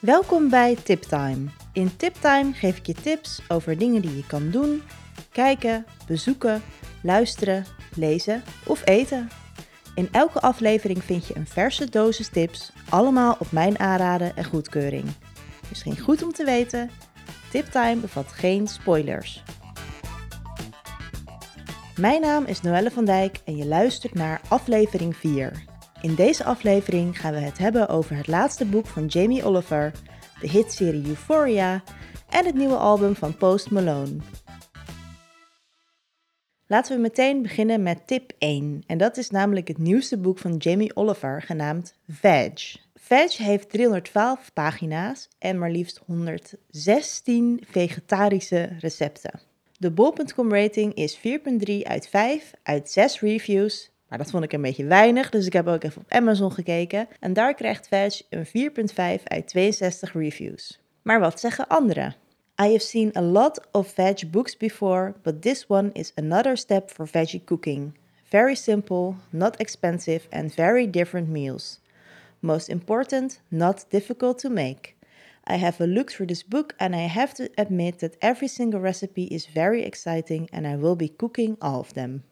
Welkom bij Tiptime. In Tiptime geef ik je tips over dingen die je kan doen, kijken, bezoeken, luisteren, lezen of eten. In elke aflevering vind je een verse dosis tips, allemaal op mijn aanraden en goedkeuring. Misschien goed om te weten, Tiptime bevat geen spoilers. Mijn naam is Noelle van Dijk en je luistert naar aflevering 4. In deze aflevering gaan we het hebben over het laatste boek van Jamie Oliver, de hitserie Euphoria en het nieuwe album van Post Malone. Laten we meteen beginnen met tip 1. En dat is namelijk het nieuwste boek van Jamie Oliver genaamd Veg. Veg heeft 312 pagina's en maar liefst 116 vegetarische recepten. De bol.com rating is 4.3 uit 5 uit 6 reviews. Maar dat vond ik een beetje weinig, dus ik heb ook even op Amazon gekeken. En daar krijgt Veg een 4.5 uit 62 reviews. Maar wat zeggen anderen? I have seen a lot of veg books before, but this one is another step for veggie cooking. Very simple, not expensive, and very different meals. Most important, not difficult to make. I have a look through this book and I have to admit that every single recipe is very exciting and I will be cooking all of them.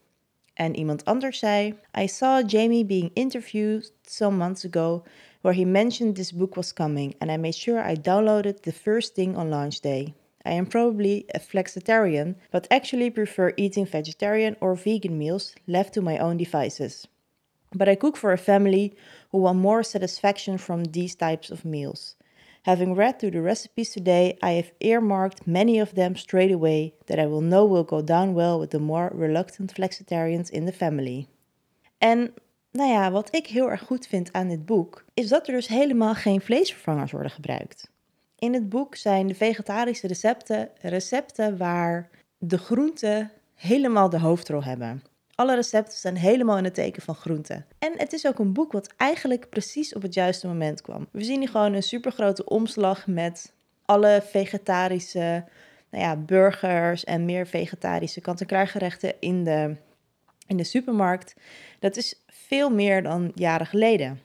En iemand anders zei: I saw Jamie being interviewed some months ago where he mentioned this book was coming, and I made sure I downloaded the first thing on launch day. I am probably a flexitarian, but actually prefer eating vegetarian or vegan meals left to my own devices. But I cook for a family who want more satisfaction from these types of meals. Having read through the recipes today, I have earmarked many of them straight away that I will know will go down well with the more reluctant flexitarians in the family. En nou ja, wat ik heel erg goed vind aan dit boek, is dat er dus helemaal geen vleesvervangers worden gebruikt. In het boek zijn de vegetarische recepten recepten waar de groenten helemaal de hoofdrol hebben. Alle recepten zijn helemaal in het teken van groenten. En het is ook een boek wat eigenlijk precies op het juiste moment kwam. We zien hier gewoon een supergrote omslag met alle vegetarische nou ja, burgers en meer vegetarische kant-en-klaar gerechten in de, in de supermarkt. Dat is veel meer dan jaren geleden.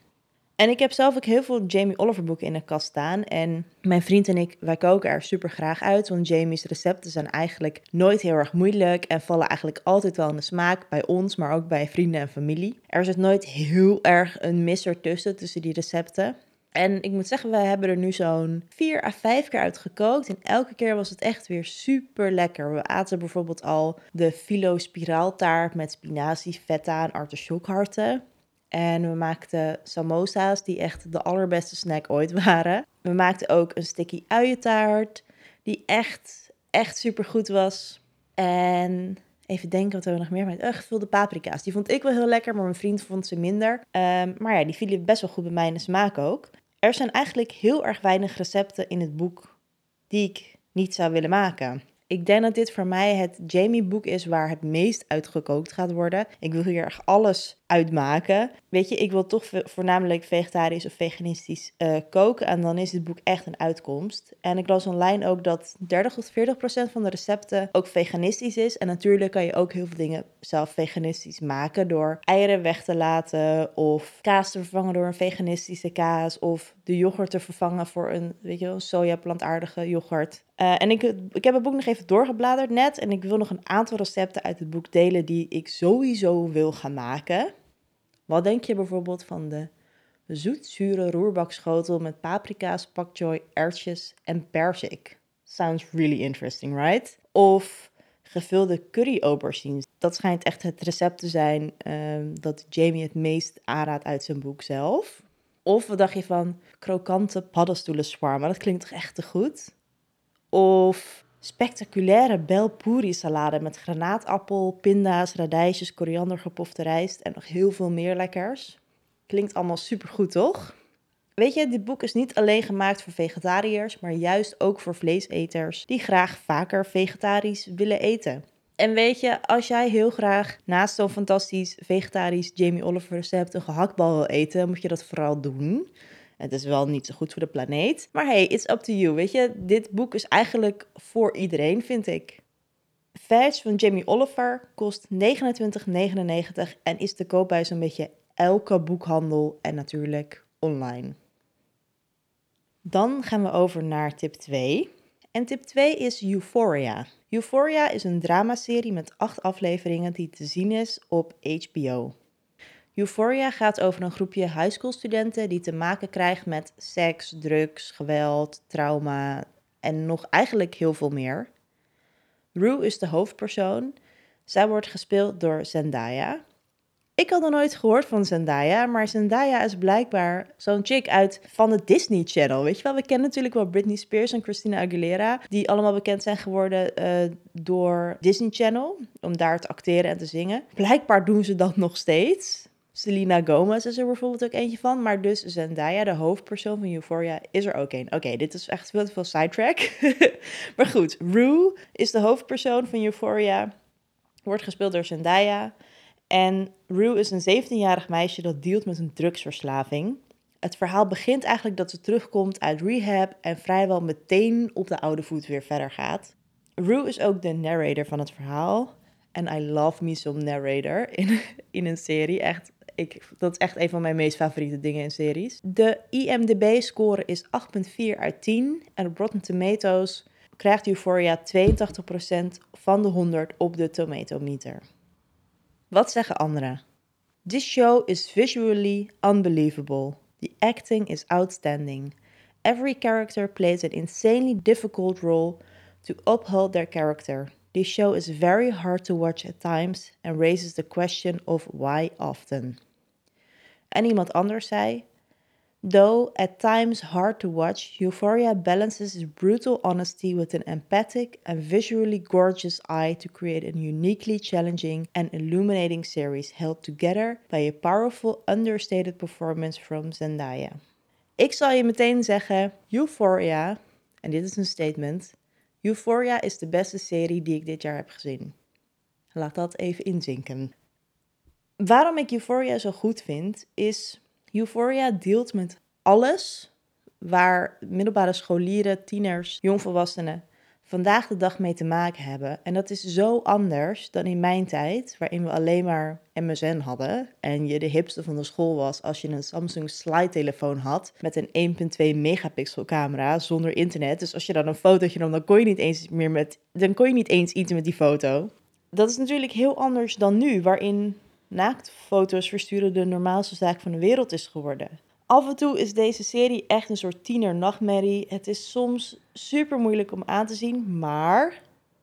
En ik heb zelf ook heel veel Jamie Oliver boeken in de kast staan. En mijn vriend en ik, wij koken er super graag uit. Want Jamie's recepten zijn eigenlijk nooit heel erg moeilijk. En vallen eigenlijk altijd wel in de smaak bij ons, maar ook bij vrienden en familie. Er zit nooit heel erg een misser tussen, tussen die recepten. En ik moet zeggen, we hebben er nu zo'n vier à vijf keer uit gekookt. En elke keer was het echt weer super lekker. We aten bijvoorbeeld al de filo spiraaltaart met spinazie, feta en artisjokharten. En we maakten samosa's, die echt de allerbeste snack ooit waren. We maakten ook een sticky uientaart, die echt, echt super goed was. En even denken wat we nog meer met uh, gevulde paprika's. Die vond ik wel heel lekker, maar mijn vriend vond ze minder. Um, maar ja, die vielen best wel goed bij mij in smaak ook. Er zijn eigenlijk heel erg weinig recepten in het boek die ik niet zou willen maken. Ik denk dat dit voor mij het Jamie-boek is waar het meest uitgekookt gaat worden. Ik wil hier echt alles uitmaken. Weet je, ik wil toch voornamelijk vegetarisch of veganistisch uh, koken. En dan is dit boek echt een uitkomst. En ik las online ook dat 30 tot 40 procent van de recepten ook veganistisch is. En natuurlijk kan je ook heel veel dingen zelf veganistisch maken. Door eieren weg te laten. Of kaas te vervangen door een veganistische kaas. Of de yoghurt te vervangen voor een, weet je wel, soja-plantaardige yoghurt. Uh, en ik, ik heb het boek nog even doorgebladerd net. En ik wil nog een aantal recepten uit het boek delen die ik sowieso wil gaan maken. Wat denk je bijvoorbeeld van de zoetzure roerbakschotel met paprika's, pak choy, erwtjes en persik? Sounds really interesting, right? Of gevulde curry. Dat schijnt echt het recept te zijn um, dat Jamie het meest aanraadt uit zijn boek zelf. Of wat dacht je van krokante paddenstoelen shawarma? Dat klinkt toch echt te goed? Of spectaculaire bel puri salade met granaatappel, pinda's, radijsjes, koriander, gepofte rijst en nog heel veel meer lekkers. Klinkt allemaal supergoed, toch? Weet je, dit boek is niet alleen gemaakt voor vegetariërs, maar juist ook voor vleeseters die graag vaker vegetarisch willen eten. En weet je, als jij heel graag naast zo'n fantastisch vegetarisch Jamie Oliver recept een gehaktbal wil eten, moet je dat vooral doen. Het is wel niet zo goed voor de planeet. Maar hey, it's up to you. Weet je, dit boek is eigenlijk voor iedereen, vind ik. Veg van Jamie Oliver kost 29,99 en is te koop bij zo'n beetje elke boekhandel en natuurlijk online. Dan gaan we over naar tip 2. En tip 2 is Euphoria. Euphoria is een dramaserie met acht afleveringen die te zien is op HBO. Euphoria gaat over een groepje high school studenten die te maken krijgt met seks, drugs, geweld, trauma en nog eigenlijk heel veel meer. Rue is de hoofdpersoon. Zij wordt gespeeld door Zendaya. Ik had nog nooit gehoord van Zendaya, maar Zendaya is blijkbaar zo'n chick uit van het Disney Channel. Weet je wel, we kennen natuurlijk wel Britney Spears en Christina Aguilera, die allemaal bekend zijn geworden uh, door Disney Channel, om daar te acteren en te zingen. Blijkbaar doen ze dat nog steeds. Selena Gomez is er bijvoorbeeld ook eentje van. Maar dus Zendaya, de hoofdpersoon van Euphoria, is er ook een. Oké, dit is echt veel te veel sidetrack. maar goed, Rue is de hoofdpersoon van Euphoria. Wordt gespeeld door Zendaya. En Rue is een 17-jarig meisje dat dealt met een drugsverslaving. Het verhaal begint eigenlijk dat ze terugkomt uit rehab en vrijwel meteen op de oude voet weer verder gaat. Rue is ook de narrator van het verhaal. En I love me some narrator in, in een serie. Echt, ik, dat is echt een van mijn meest favoriete dingen in series. De IMDb-score is 8,4 uit 10. En op Rotten Tomatoes krijgt Euphoria 82% van de 100 op de Tomatometer. Wat zeggen anderen? This show is visually unbelievable. The acting is outstanding. Every character plays an insanely difficult role to uphold their character. This show is very hard to watch at times and raises the question of why often. En iemand anders zei: Though at times hard to watch, Euphoria balances its brutal honesty with an empathic and visually gorgeous eye to create a uniquely challenging and illuminating series held together by a powerful, understated performance from Zendaya. Ik zal je meteen zeggen: Euphoria, en dit is een statement. Euphoria is de beste serie die ik dit jaar heb gezien. Laat dat even inzinken. Waarom ik Euphoria zo goed vind, is Euphoria deelt met alles waar middelbare scholieren, tieners, jongvolwassenen vandaag de dag mee te maken hebben. En dat is zo anders dan in mijn tijd, waarin we alleen maar MSN hadden en je de hipste van de school was als je een Samsung slide-telefoon had met een 1.2 megapixel camera zonder internet. Dus als je dan een fotootje nam, dan kon je niet eens meer met, dan kon je niet eens iets met die foto. Dat is natuurlijk heel anders dan nu, waarin naaktfoto's versturen de normaalste zaak van de wereld is geworden. Af en toe is deze serie echt een soort tiener-nachtmerrie. Het is soms super moeilijk om aan te zien, maar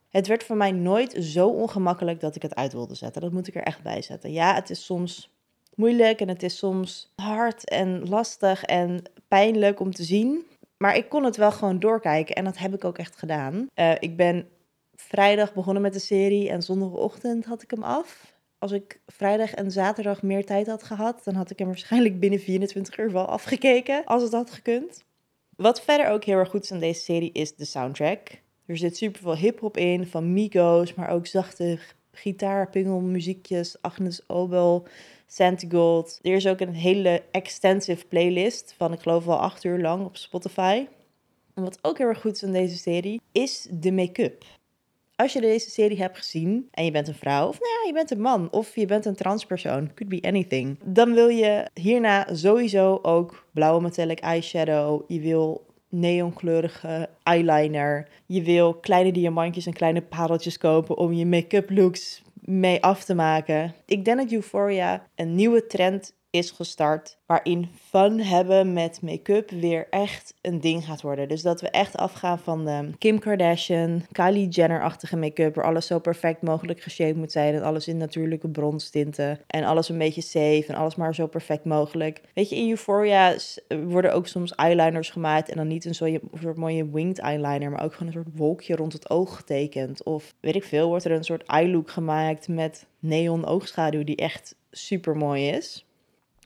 het werd voor mij nooit zo ongemakkelijk dat ik het uit wilde zetten. Dat moet ik er echt bij zetten. Ja, het is soms moeilijk en het is soms hard en lastig en pijnlijk om te zien. Maar ik kon het wel gewoon doorkijken en dat heb ik ook echt gedaan. Uh, ik ben vrijdag begonnen met de serie en zondagochtend had ik hem af als ik vrijdag en zaterdag meer tijd had gehad, dan had ik hem waarschijnlijk binnen 24 uur wel afgekeken, als het had gekund. Wat verder ook heel erg goed is aan deze serie is de soundtrack. Er zit super veel hip-hop in, van Migos, maar ook zachte gitaar, muziekjes, Agnes Obel, Gold. Er is ook een hele extensive playlist van, ik geloof wel acht uur lang op Spotify. En wat ook heel erg goed is aan deze serie, is de make-up als je deze serie hebt gezien en je bent een vrouw, of nou ja, je bent een man, of je bent een transpersoon, could be anything, dan wil je hierna sowieso ook blauwe metallic eyeshadow, je wil neonkleurige eyeliner, je wil kleine diamantjes en kleine pareltjes kopen om je make-up looks mee af te maken. Ik denk dat Euphoria een nieuwe trend is gestart. Waarin fun hebben met make-up weer echt een ding gaat worden. Dus dat we echt afgaan van de Kim Kardashian, Kylie Jenner-achtige make-up. Waar alles zo perfect mogelijk geshaped moet zijn. En alles in natuurlijke bronstinten. En alles een beetje safe. En alles maar zo perfect mogelijk. Weet je, in Euphoria worden ook soms eyeliners gemaakt. En dan niet een soort mooie winged eyeliner. Maar ook gewoon een soort wolkje rond het oog getekend. Of weet ik veel, wordt er een soort eye look gemaakt met neon oogschaduw. Die echt super mooi is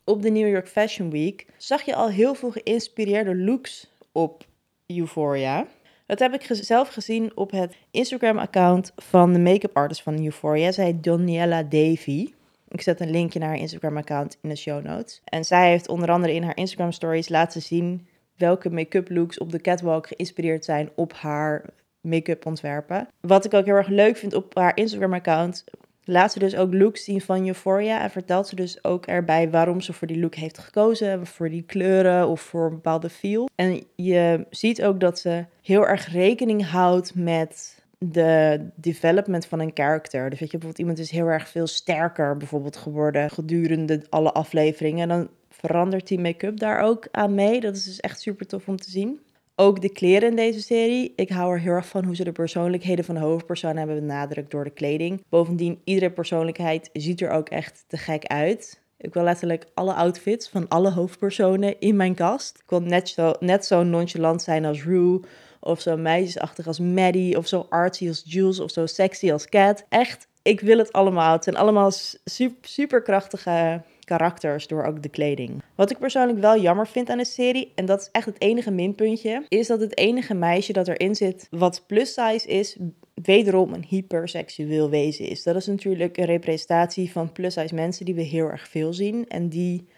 op de New York Fashion Week zag je al heel veel geïnspireerde looks op Euphoria. Dat heb ik zelf gezien op het Instagram-account van de make-up artist van Euphoria. Zij heet Daniela Davy. Ik zet een linkje naar haar Instagram-account in de show notes. En zij heeft onder andere in haar Instagram stories laten zien welke make-up looks op de catwalk geïnspireerd zijn op haar make-up ontwerpen. Wat ik ook heel erg leuk vind op haar Instagram-account, laat ze dus ook looks zien van Euphoria en vertelt ze dus ook erbij waarom ze voor die look heeft gekozen, voor die kleuren of voor een bepaalde feel. En je ziet ook dat ze heel erg rekening houdt met de development van een character. Dus weet je, bijvoorbeeld iemand is heel erg veel sterker bijvoorbeeld geworden gedurende alle afleveringen. En dan verandert die make-up daar ook aan mee. Dat is dus echt super tof om te zien. Ook de kleren in deze serie. Ik hou er heel erg van hoe ze de persoonlijkheden van de hoofdpersoon hebben benadrukt door de kleding. Bovendien, iedere persoonlijkheid ziet er ook echt te gek uit. Ik wil letterlijk alle outfits van alle hoofdpersonen in mijn kast. Ik wil net zo, net zo nonchalant zijn als Rue. Of zo meisjesachtig als Maddie. Of zo artsy als Jules. Of zo sexy als Cat. Echt, ik wil het allemaal. Het zijn allemaal super, super krachtige karakters door ook de kleding. Wat ik persoonlijk wel jammer vind aan de serie, en dat is echt het enige minpuntje, is dat het enige meisje dat erin zit wat plus size is, wederom een hyperseksueel wezen is. Dat is natuurlijk een representatie van plus size mensen die we heel erg veel zien en die,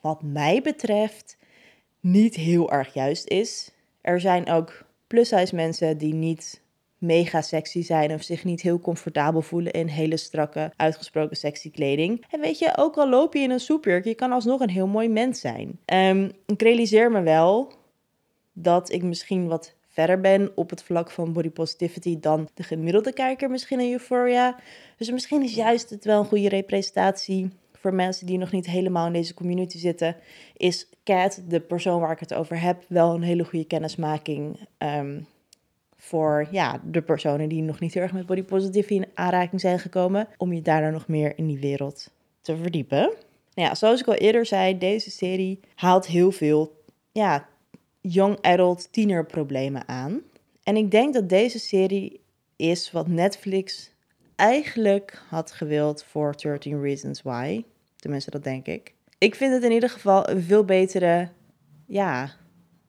wat mij betreft, niet heel erg juist is. Er zijn ook plus size mensen die niet mega sexy zijn of zich niet heel comfortabel voelen in hele strakke, uitgesproken sexy kleding. En weet je, ook al loop je in een soepjurk, je kan alsnog een heel mooi mens zijn. Um, ik realiseer me wel dat ik misschien wat verder ben op het vlak van body positivity dan de gemiddelde kijker misschien in Euphoria. Dus misschien is juist het wel een goede representatie voor mensen die nog niet helemaal in deze community zitten, is Cat, de persoon waar ik het over heb, wel een hele goede kennismaking um, voor ja, de personen die nog niet heel erg met body positive in aanraking zijn gekomen, om je daarna nog meer in die wereld te verdiepen. Nou ja, zoals ik al eerder zei, deze serie haalt heel veel ja, young adult tienerproblemen aan. En ik denk dat deze serie is wat Netflix eigenlijk had gewild voor 13 Reasons Why. Tenminste, dat denk ik. Ik vind het in ieder geval een veel betere, ja,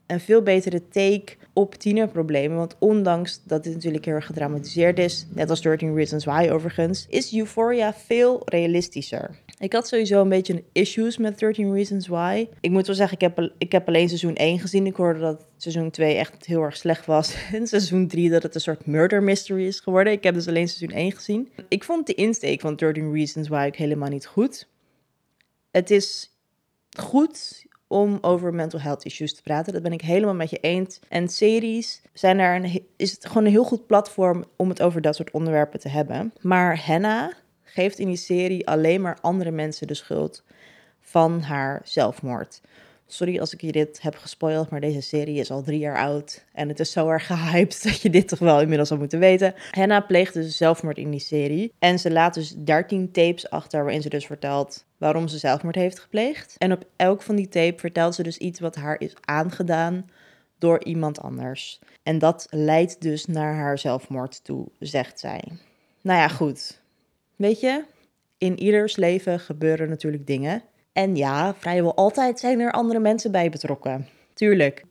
een veel betere take op tienerproblemen. Want ondanks dat dit natuurlijk heel erg gedramatiseerd is, net als 13 Reasons Why overigens, is Euphoria veel realistischer. Ik had sowieso een beetje issues met 13 Reasons Why. Ik moet wel zeggen, ik heb, ik heb alleen seizoen 1 gezien. Ik hoorde dat seizoen 2 echt heel erg slecht was. En seizoen 3 dat het een soort murder mystery is geworden. Ik heb dus alleen seizoen 1 gezien. Ik vond de insteek van 13 Reasons Why ook helemaal niet goed. Het is goed om over mental health issues te praten. Dat ben ik helemaal met je eens. En series zijn er een, is het gewoon een heel goed platform om het over dat soort onderwerpen te hebben. Maar Hannah geeft in die serie alleen maar andere mensen de schuld van haar zelfmoord. Sorry als ik je dit heb gespoild, maar deze serie is al drie jaar oud. En het is zo erg gehyped dat je dit toch wel inmiddels al moeten weten. Hannah pleegt dus zelfmoord in die serie. En ze laat dus 13 tapes achter waarin ze dus vertelt waarom ze zelfmoord heeft gepleegd. En op elk van die tape vertelt ze dus iets wat haar is aangedaan door iemand anders. En dat leidt dus naar haar zelfmoord toe, zegt zij. Nou ja, goed. Weet je, in ieders leven gebeuren natuurlijk dingen. En ja, vrijwel altijd zijn er andere mensen bij betrokken. Tuurlijk.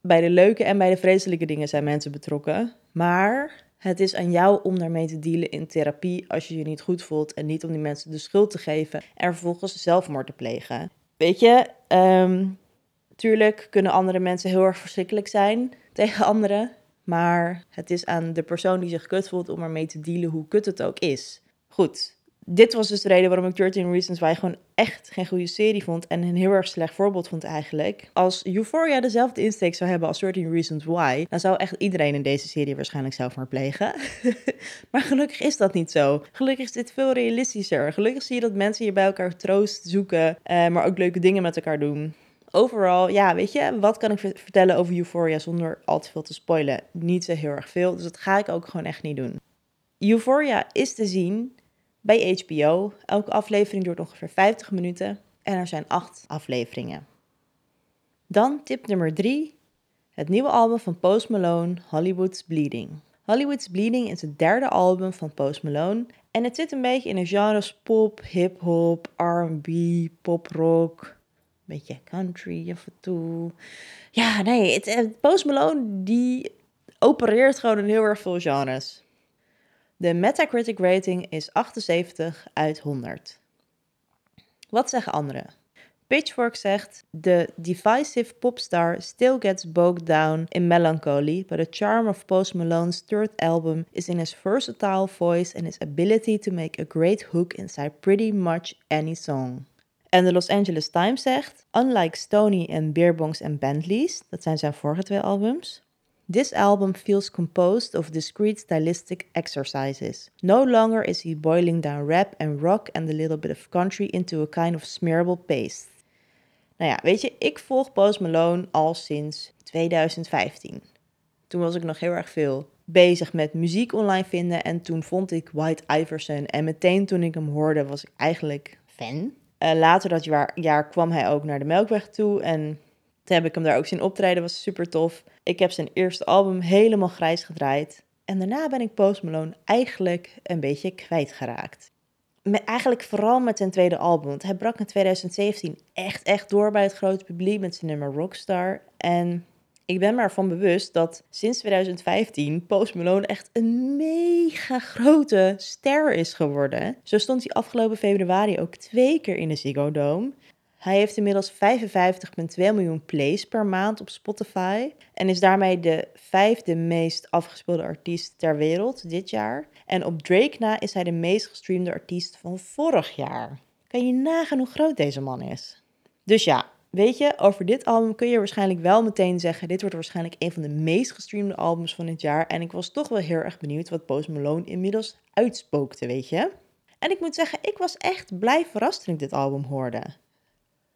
Bij de leuke en bij de vreselijke dingen zijn mensen betrokken. Maar het is aan jou om daarmee te dealen in therapie als je je niet goed voelt. En niet om die mensen de schuld te geven en vervolgens zelfmoord te plegen. Weet je, um, tuurlijk kunnen andere mensen heel erg verschrikkelijk zijn tegen anderen. Maar het is aan de persoon die zich kut voelt om ermee te dealen hoe kut het ook is. Goed, dit was dus de reden waarom ik 13 Reasons Why gewoon echt geen goede serie vond. En een heel erg slecht voorbeeld vond eigenlijk. Als Euphoria dezelfde insteek zou hebben als 13 Reasons Why, dan zou echt iedereen in deze serie waarschijnlijk zelf maar plegen. maar gelukkig is dat niet zo. Gelukkig is dit veel realistischer. Gelukkig zie je dat mensen hier bij elkaar troost zoeken, eh, maar ook leuke dingen met elkaar doen. Overal, ja, weet je, wat kan ik vertellen over Euphoria zonder al te veel te spoilen? Niet zo heel erg veel, dus dat ga ik ook gewoon echt niet doen. Euphoria is te zien bij HBO. Elke aflevering duurt ongeveer 50 minuten en er zijn 8 afleveringen. Dan tip nummer 3. Het nieuwe album van Post Malone, Hollywood's Bleeding. Hollywood's Bleeding is het derde album van Post Malone en het zit een beetje in de genres pop, hip-hop, RB, pop-rock, een beetje country af en toe. Ja, nee, het, Post Malone die opereert gewoon in heel erg veel genres. De Metacritic rating is 78 uit 100. Wat zeggen anderen? Pitchfork zegt: The divisive popstar still gets bogged down in melancholy, but the charm of Post Malone's third album is in his versatile voice and his ability to make a great hook inside pretty much any song. En de Los Angeles Times zegt: Unlike Stony and Beerbongs and Bentleys, dat zijn zijn vorige twee albums, This album feels composed of discrete stylistic exercises. No longer is he boiling down rap and rock and a little bit of country into a kind of smearable paste. Nou ja, weet je, ik volg Post Malone al sinds 2015. Toen was ik nog heel erg veel bezig met muziek online vinden en toen vond ik White Iverson en meteen toen ik hem hoorde was ik eigenlijk fan. Uh, later dat jaar, jaar kwam hij ook naar de Melkweg toe en toen heb ik hem daar ook zien optreden, was super tof. Ik heb zijn eerste album helemaal grijs gedraaid. En daarna ben ik Post Malone eigenlijk een beetje kwijtgeraakt. Met, eigenlijk vooral met zijn tweede album. Want hij brak in 2017 echt, echt door bij het grote publiek met zijn nummer Rockstar. En ik ben me ervan bewust dat sinds 2015 Post Malone echt een mega grote ster is geworden. Zo stond hij afgelopen februari ook twee keer in de Ziggo Dome. Hij heeft inmiddels 55,2 miljoen plays per maand op Spotify en is daarmee de vijfde meest afgespeelde artiest ter wereld dit jaar. En op Drake na is hij de meest gestreamde artiest van vorig jaar. Kan je nagaan hoe groot deze man is? Dus ja, weet je, over dit album kun je waarschijnlijk wel meteen zeggen: dit wordt waarschijnlijk een van de meest gestreamde albums van dit jaar. En ik was toch wel heel erg benieuwd wat Post Malone inmiddels uitspookte, weet je. En ik moet zeggen, ik was echt blij verrast toen ik dit album hoorde.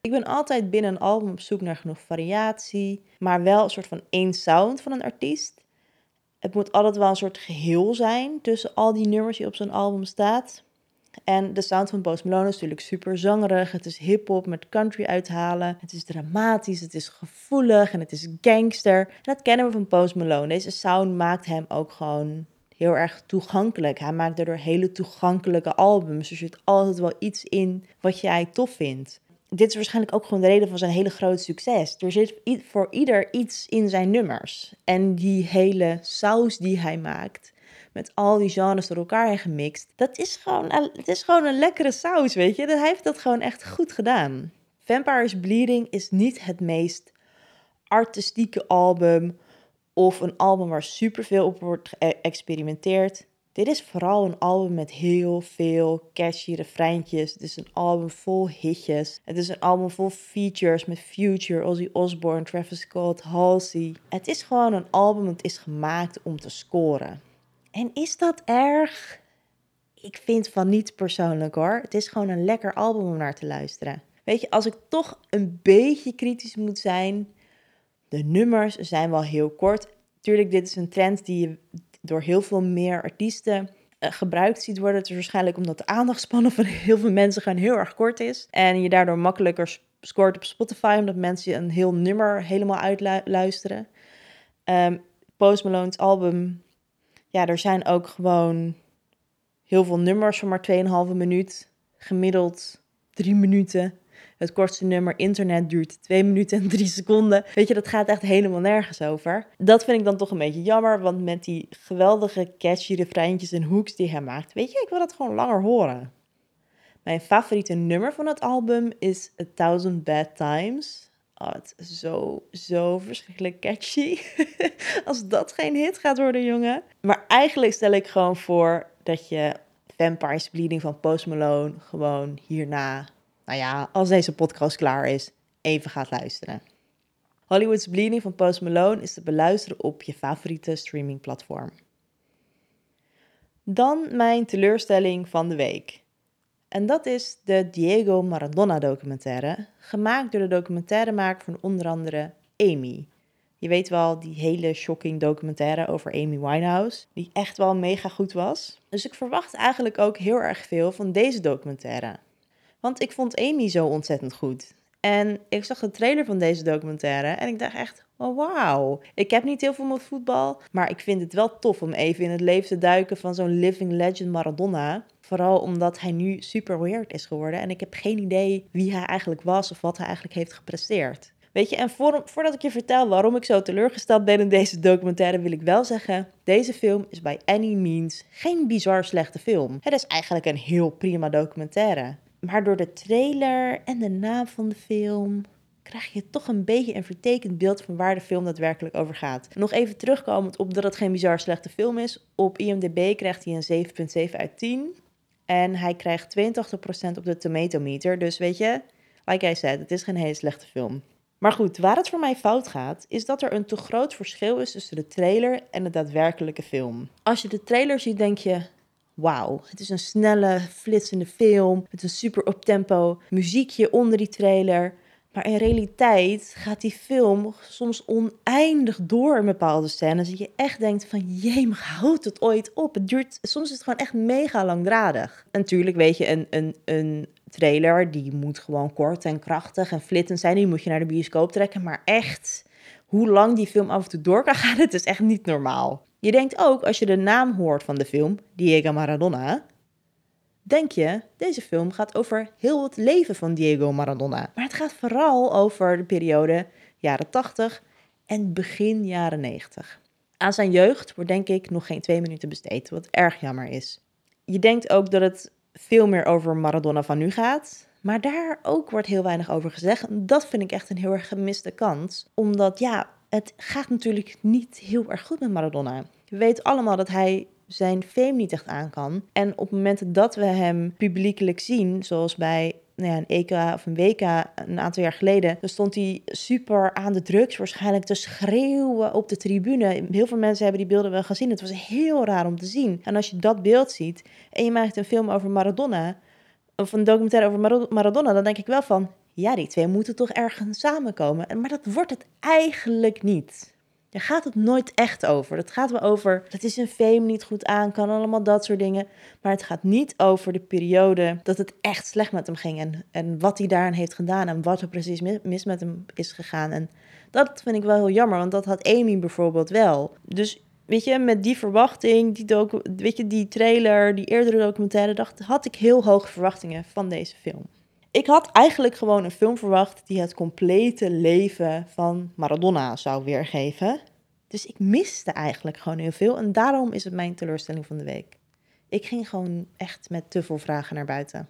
Ik ben altijd binnen een album op zoek naar genoeg variatie, maar wel een soort van één sound van een artiest. Het moet altijd wel een soort geheel zijn tussen al die nummers die op zo'n album staat. En de sound van Post Malone is natuurlijk super zangerig. Het is hip-hop met country uithalen. Het is dramatisch, het is gevoelig en het is gangster. Dat kennen we van Post Malone. Deze sound maakt hem ook gewoon heel erg toegankelijk. Hij maakt daardoor hele toegankelijke albums. Er zit altijd wel iets in wat jij tof vindt dit is waarschijnlijk ook gewoon de reden van zijn hele grote succes. Er zit voor ieder iets in zijn nummers. En die hele saus die hij maakt, met al die genres door elkaar gemixt, dat is gewoon, het is gewoon een lekkere saus, weet je. Hij heeft dat gewoon echt goed gedaan. Vampire's Bleeding is niet het meest artistieke album of een album waar superveel op wordt geëxperimenteerd. Dit is vooral een album met heel veel catchy refreintjes. Het is een album vol hitjes. Het is een album vol features met Future, Ozzy Osbourne, Travis Scott, Halsey. Het is gewoon een album dat is gemaakt om te scoren. En is dat erg? Ik vind van niet persoonlijk hoor. Het is gewoon een lekker album om naar te luisteren. Weet je, als ik toch een beetje kritisch moet zijn, de nummers zijn wel heel kort. Tuurlijk, dit is een trend die je door heel veel meer artiesten uh, gebruikt ziet worden. Het is waarschijnlijk omdat de aandachtspannen van heel veel mensen gewoon heel erg kort is. En je daardoor makkelijker scoort op Spotify, omdat mensen een heel nummer helemaal uitluisteren. Um, Post Malone's album, ja, er zijn ook gewoon heel veel nummers van maar 2,5 minuut. Gemiddeld 3 minuten. Het kortste nummer internet duurt 2 minuten en 3 seconden. Weet je, dat gaat echt helemaal nergens over. Dat vind ik dan toch een beetje jammer, want met die geweldige catchy refreintjes en hooks die hij maakt, weet je, ik wil dat gewoon langer horen. Mijn favoriete nummer van het album is A Thousand Bad Times. Oh, het is zo, zo verschrikkelijk catchy. Als dat geen hit gaat worden, jongen. Maar eigenlijk stel ik gewoon voor dat je Vampire's Bleeding van Post Malone gewoon hierna nou ja, als deze podcast klaar is, even gaat luisteren. Hollywood's Bleeding van Post Malone is te beluisteren op je favoriete streamingplatform. Dan mijn teleurstelling van de week. En dat is de Diego Maradona documentaire, gemaakt door de documentairemaker van onder andere Amy. Je weet wel, die hele shocking documentaire over Amy Winehouse, die echt wel mega goed was. Dus ik verwacht eigenlijk ook heel erg veel van deze documentaire. Want ik vond Amy zo ontzettend goed. En ik zag de trailer van deze documentaire en ik dacht echt, oh wauw. Ik heb niet heel veel met voetbal, maar ik vind het wel tof om even in het leven te duiken van zo'n living legend Maradona. Vooral omdat hij nu super weird is geworden en ik heb geen idee wie hij eigenlijk was of wat hij eigenlijk heeft gepresteerd. Weet je, en voordat ik je vertel waarom ik zo teleurgesteld ben in deze documentaire, wil ik wel zeggen: deze film is bij any means geen bizar slechte film. Het is eigenlijk een heel prima documentaire Maar door de trailer en de naam van de film krijg je toch een beetje een vertekend beeld van waar de film daadwerkelijk over gaat. Nog even terugkomend op dat het geen bizar slechte film is. Op IMDb krijgt hij een 7,7 uit 10. En hij krijgt 82% op de tomatometer. Dus weet je, like I said, het is geen hele slechte film. Maar goed, waar het voor mij fout gaat, is dat er een te groot verschil is tussen de trailer en de daadwerkelijke film. Als je de trailer ziet, denk je: wauw, het is een snelle, flitsende film met een super op tempo muziekje onder die trailer. Maar in realiteit gaat die film soms oneindig door in bepaalde scènes. Dat je echt denkt van, jee, houdt het ooit op? Het duurt, soms is het gewoon echt mega langdradig. Natuurlijk weet je, een, een, een trailer, die moet gewoon kort en krachtig en flittend zijn. Die moet je naar de bioscoop trekken. Maar echt, hoe lang die film af en toe door kan gaan, het is echt niet normaal. Je denkt ook, als je de naam hoort van de film, Diego Maradona, denk je, deze film gaat over heel het leven van Diego Maradona. Maar het gaat vooral over de periode jaren 80 en begin jaren 90. Aan zijn jeugd wordt denk ik nog geen twee minuten besteed, wat erg jammer is. Je denkt ook dat het veel meer over Maradona van nu gaat. Maar daar ook wordt heel weinig over gezegd. Dat vind ik echt een heel erg gemiste kans. Omdat ja, het gaat natuurlijk niet heel erg goed met Maradona. We weten allemaal dat hij zijn fame niet echt aan kan. En op momenten dat we hem publiekelijk zien, zoals bij nou ja, een EK of een WK een aantal jaar geleden, dan stond hij super aan de drugs, waarschijnlijk te schreeuwen op de tribune. Heel veel mensen hebben die beelden wel gezien. Het was heel raar om te zien. En als je dat beeld ziet en je maakt een film over Maradona, of een documentaire over Maradona, dan denk ik wel van, ja, die twee moeten toch ergens samenkomen. Maar dat wordt het eigenlijk niet. Daar gaat het nooit echt over. Het gaat wel over dat is een fame niet goed aan kan, allemaal dat soort dingen. Maar het gaat niet over de periode dat het echt slecht met hem ging en, en wat hij daarin heeft gedaan en wat er precies mis met hem is gegaan. En dat vind ik wel heel jammer, want dat had Amy bijvoorbeeld wel. Dus weet je, met die verwachting, die, docu weet je, die trailer, die eerdere documentaire, dacht, had ik heel hoge verwachtingen van deze film. Ik had eigenlijk gewoon een film verwacht die het complete leven van Maradona zou weergeven. Dus ik miste eigenlijk gewoon heel veel en daarom is het mijn teleurstelling van de week. Ik ging gewoon echt met te veel vragen naar buiten.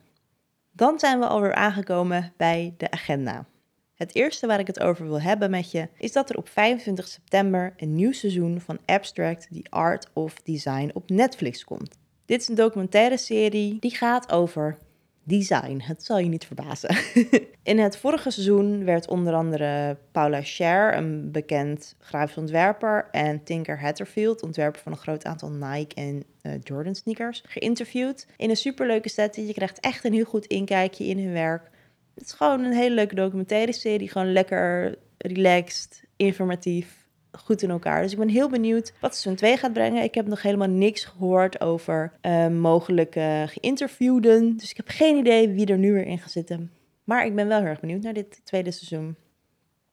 Dan zijn we alweer aangekomen bij de agenda. Het eerste waar ik het over wil hebben met je is dat er op 25 september een nieuw seizoen van Abstract The Art of Design op Netflix komt. Dit is een documentaire serie die gaat over design. Het zal je niet verbazen. In het vorige seizoen werd onder andere Paula Scher, een bekend grafisch ontwerper, en Tinker Hatterfield, ontwerper van een groot aantal Nike en uh, Jordan sneakers, geïnterviewd. In een superleuke setting. Je krijgt echt een heel goed inkijkje in hun werk. Het is gewoon een hele leuke documentaire serie. Gewoon lekker relaxed, informatief goed in elkaar. Dus ik ben heel benieuwd wat seizoen 2 gaat brengen. Ik heb nog helemaal niks gehoord over uh, mogelijke geïnterviewden. Dus ik heb geen idee wie er nu weer in gaat zitten. Maar ik ben wel heel erg benieuwd naar dit tweede seizoen.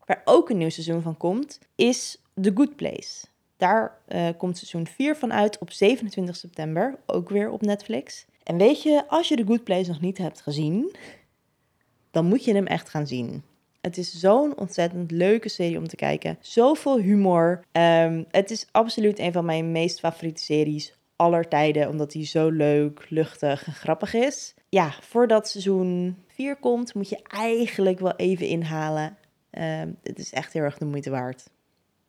Waar ook een nieuw seizoen van komt, is The Good Place. Daar uh, komt seizoen 4 van uit op 27 september, ook weer op Netflix. En weet je, als je The Good Place nog niet hebt gezien, dan moet je hem echt gaan zien. Het is zo'n ontzettend leuke serie om te kijken. Zoveel humor. Um, het is absoluut een van mijn meest favoriete series aller tijden, omdat hij zo leuk, luchtig en grappig is. Ja, voordat seizoen 4 komt, moet je eigenlijk wel even inhalen. Um, het is echt heel erg de moeite waard.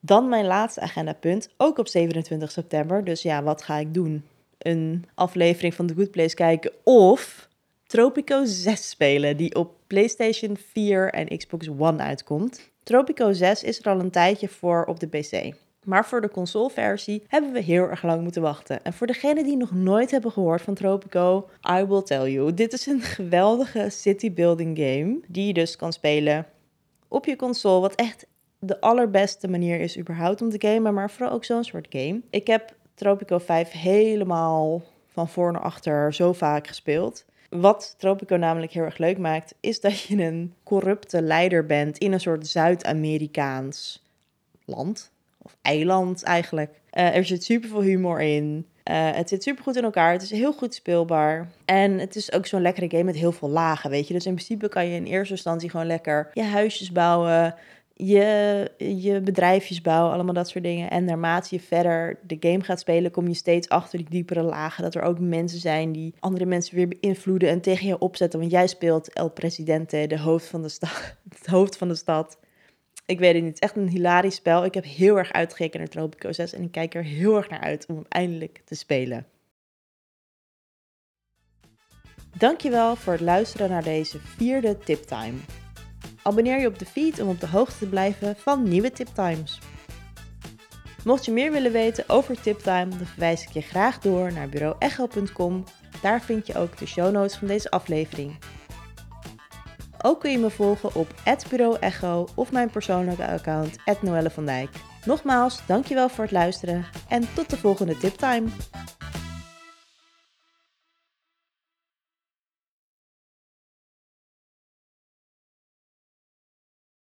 Dan mijn laatste agendapunt, ook op 27 september. Dus ja, wat ga ik doen? Een aflevering van The Good Place kijken of Tropico 6 spelen, die op PlayStation 4 en Xbox One uitkomt. Tropico 6 is er al een tijdje voor op de PC. Maar voor de consoleversie hebben we heel erg lang moeten wachten. En voor degenen die nog nooit hebben gehoord van Tropico, I will tell you. Dit is een geweldige city building game die je dus kan spelen op je console. Wat echt de allerbeste manier is überhaupt om te gamen, maar vooral ook zo'n soort game. Ik heb Tropico 5 helemaal van voor naar achter zo vaak gespeeld. Wat Tropico namelijk heel erg leuk maakt, is dat je een corrupte leider bent in een soort Zuid-Amerikaans land. Of eiland eigenlijk. Uh, er zit super veel humor in. Uh, het zit super goed in elkaar. Het is heel goed speelbaar. En het is ook zo'n lekkere game met heel veel lagen, weet je. Dus in principe kan je in eerste instantie gewoon lekker je huisjes bouwen. Je, je bedrijfjes bouwen, allemaal dat soort dingen. En naarmate je verder de game gaat spelen, kom je steeds achter die diepere lagen. Dat er ook mensen zijn die andere mensen weer beïnvloeden en tegen je opzetten. Want jij speelt El Presidente, de hoofd van de stad. Het hoofd van de stad. Ik weet het niet. Het is echt een hilarisch spel. Ik heb heel erg uitgekeken naar Tropico 6 en ik kijk er heel erg naar uit om hem eindelijk te spelen. Dankjewel voor het luisteren naar deze vierde tiptime. Abonneer je op de feed om op de hoogte te blijven van nieuwe tiptimes. Mocht je meer willen weten over Tiptime, dan verwijs ik je graag door naar bureauecho.com. Daar vind je ook de show notes van deze aflevering. Ook kun je me volgen op @bureauecho of mijn persoonlijke account @noelle van Dijk. Nogmaals, dankjewel voor het luisteren en tot de volgende Tiptime.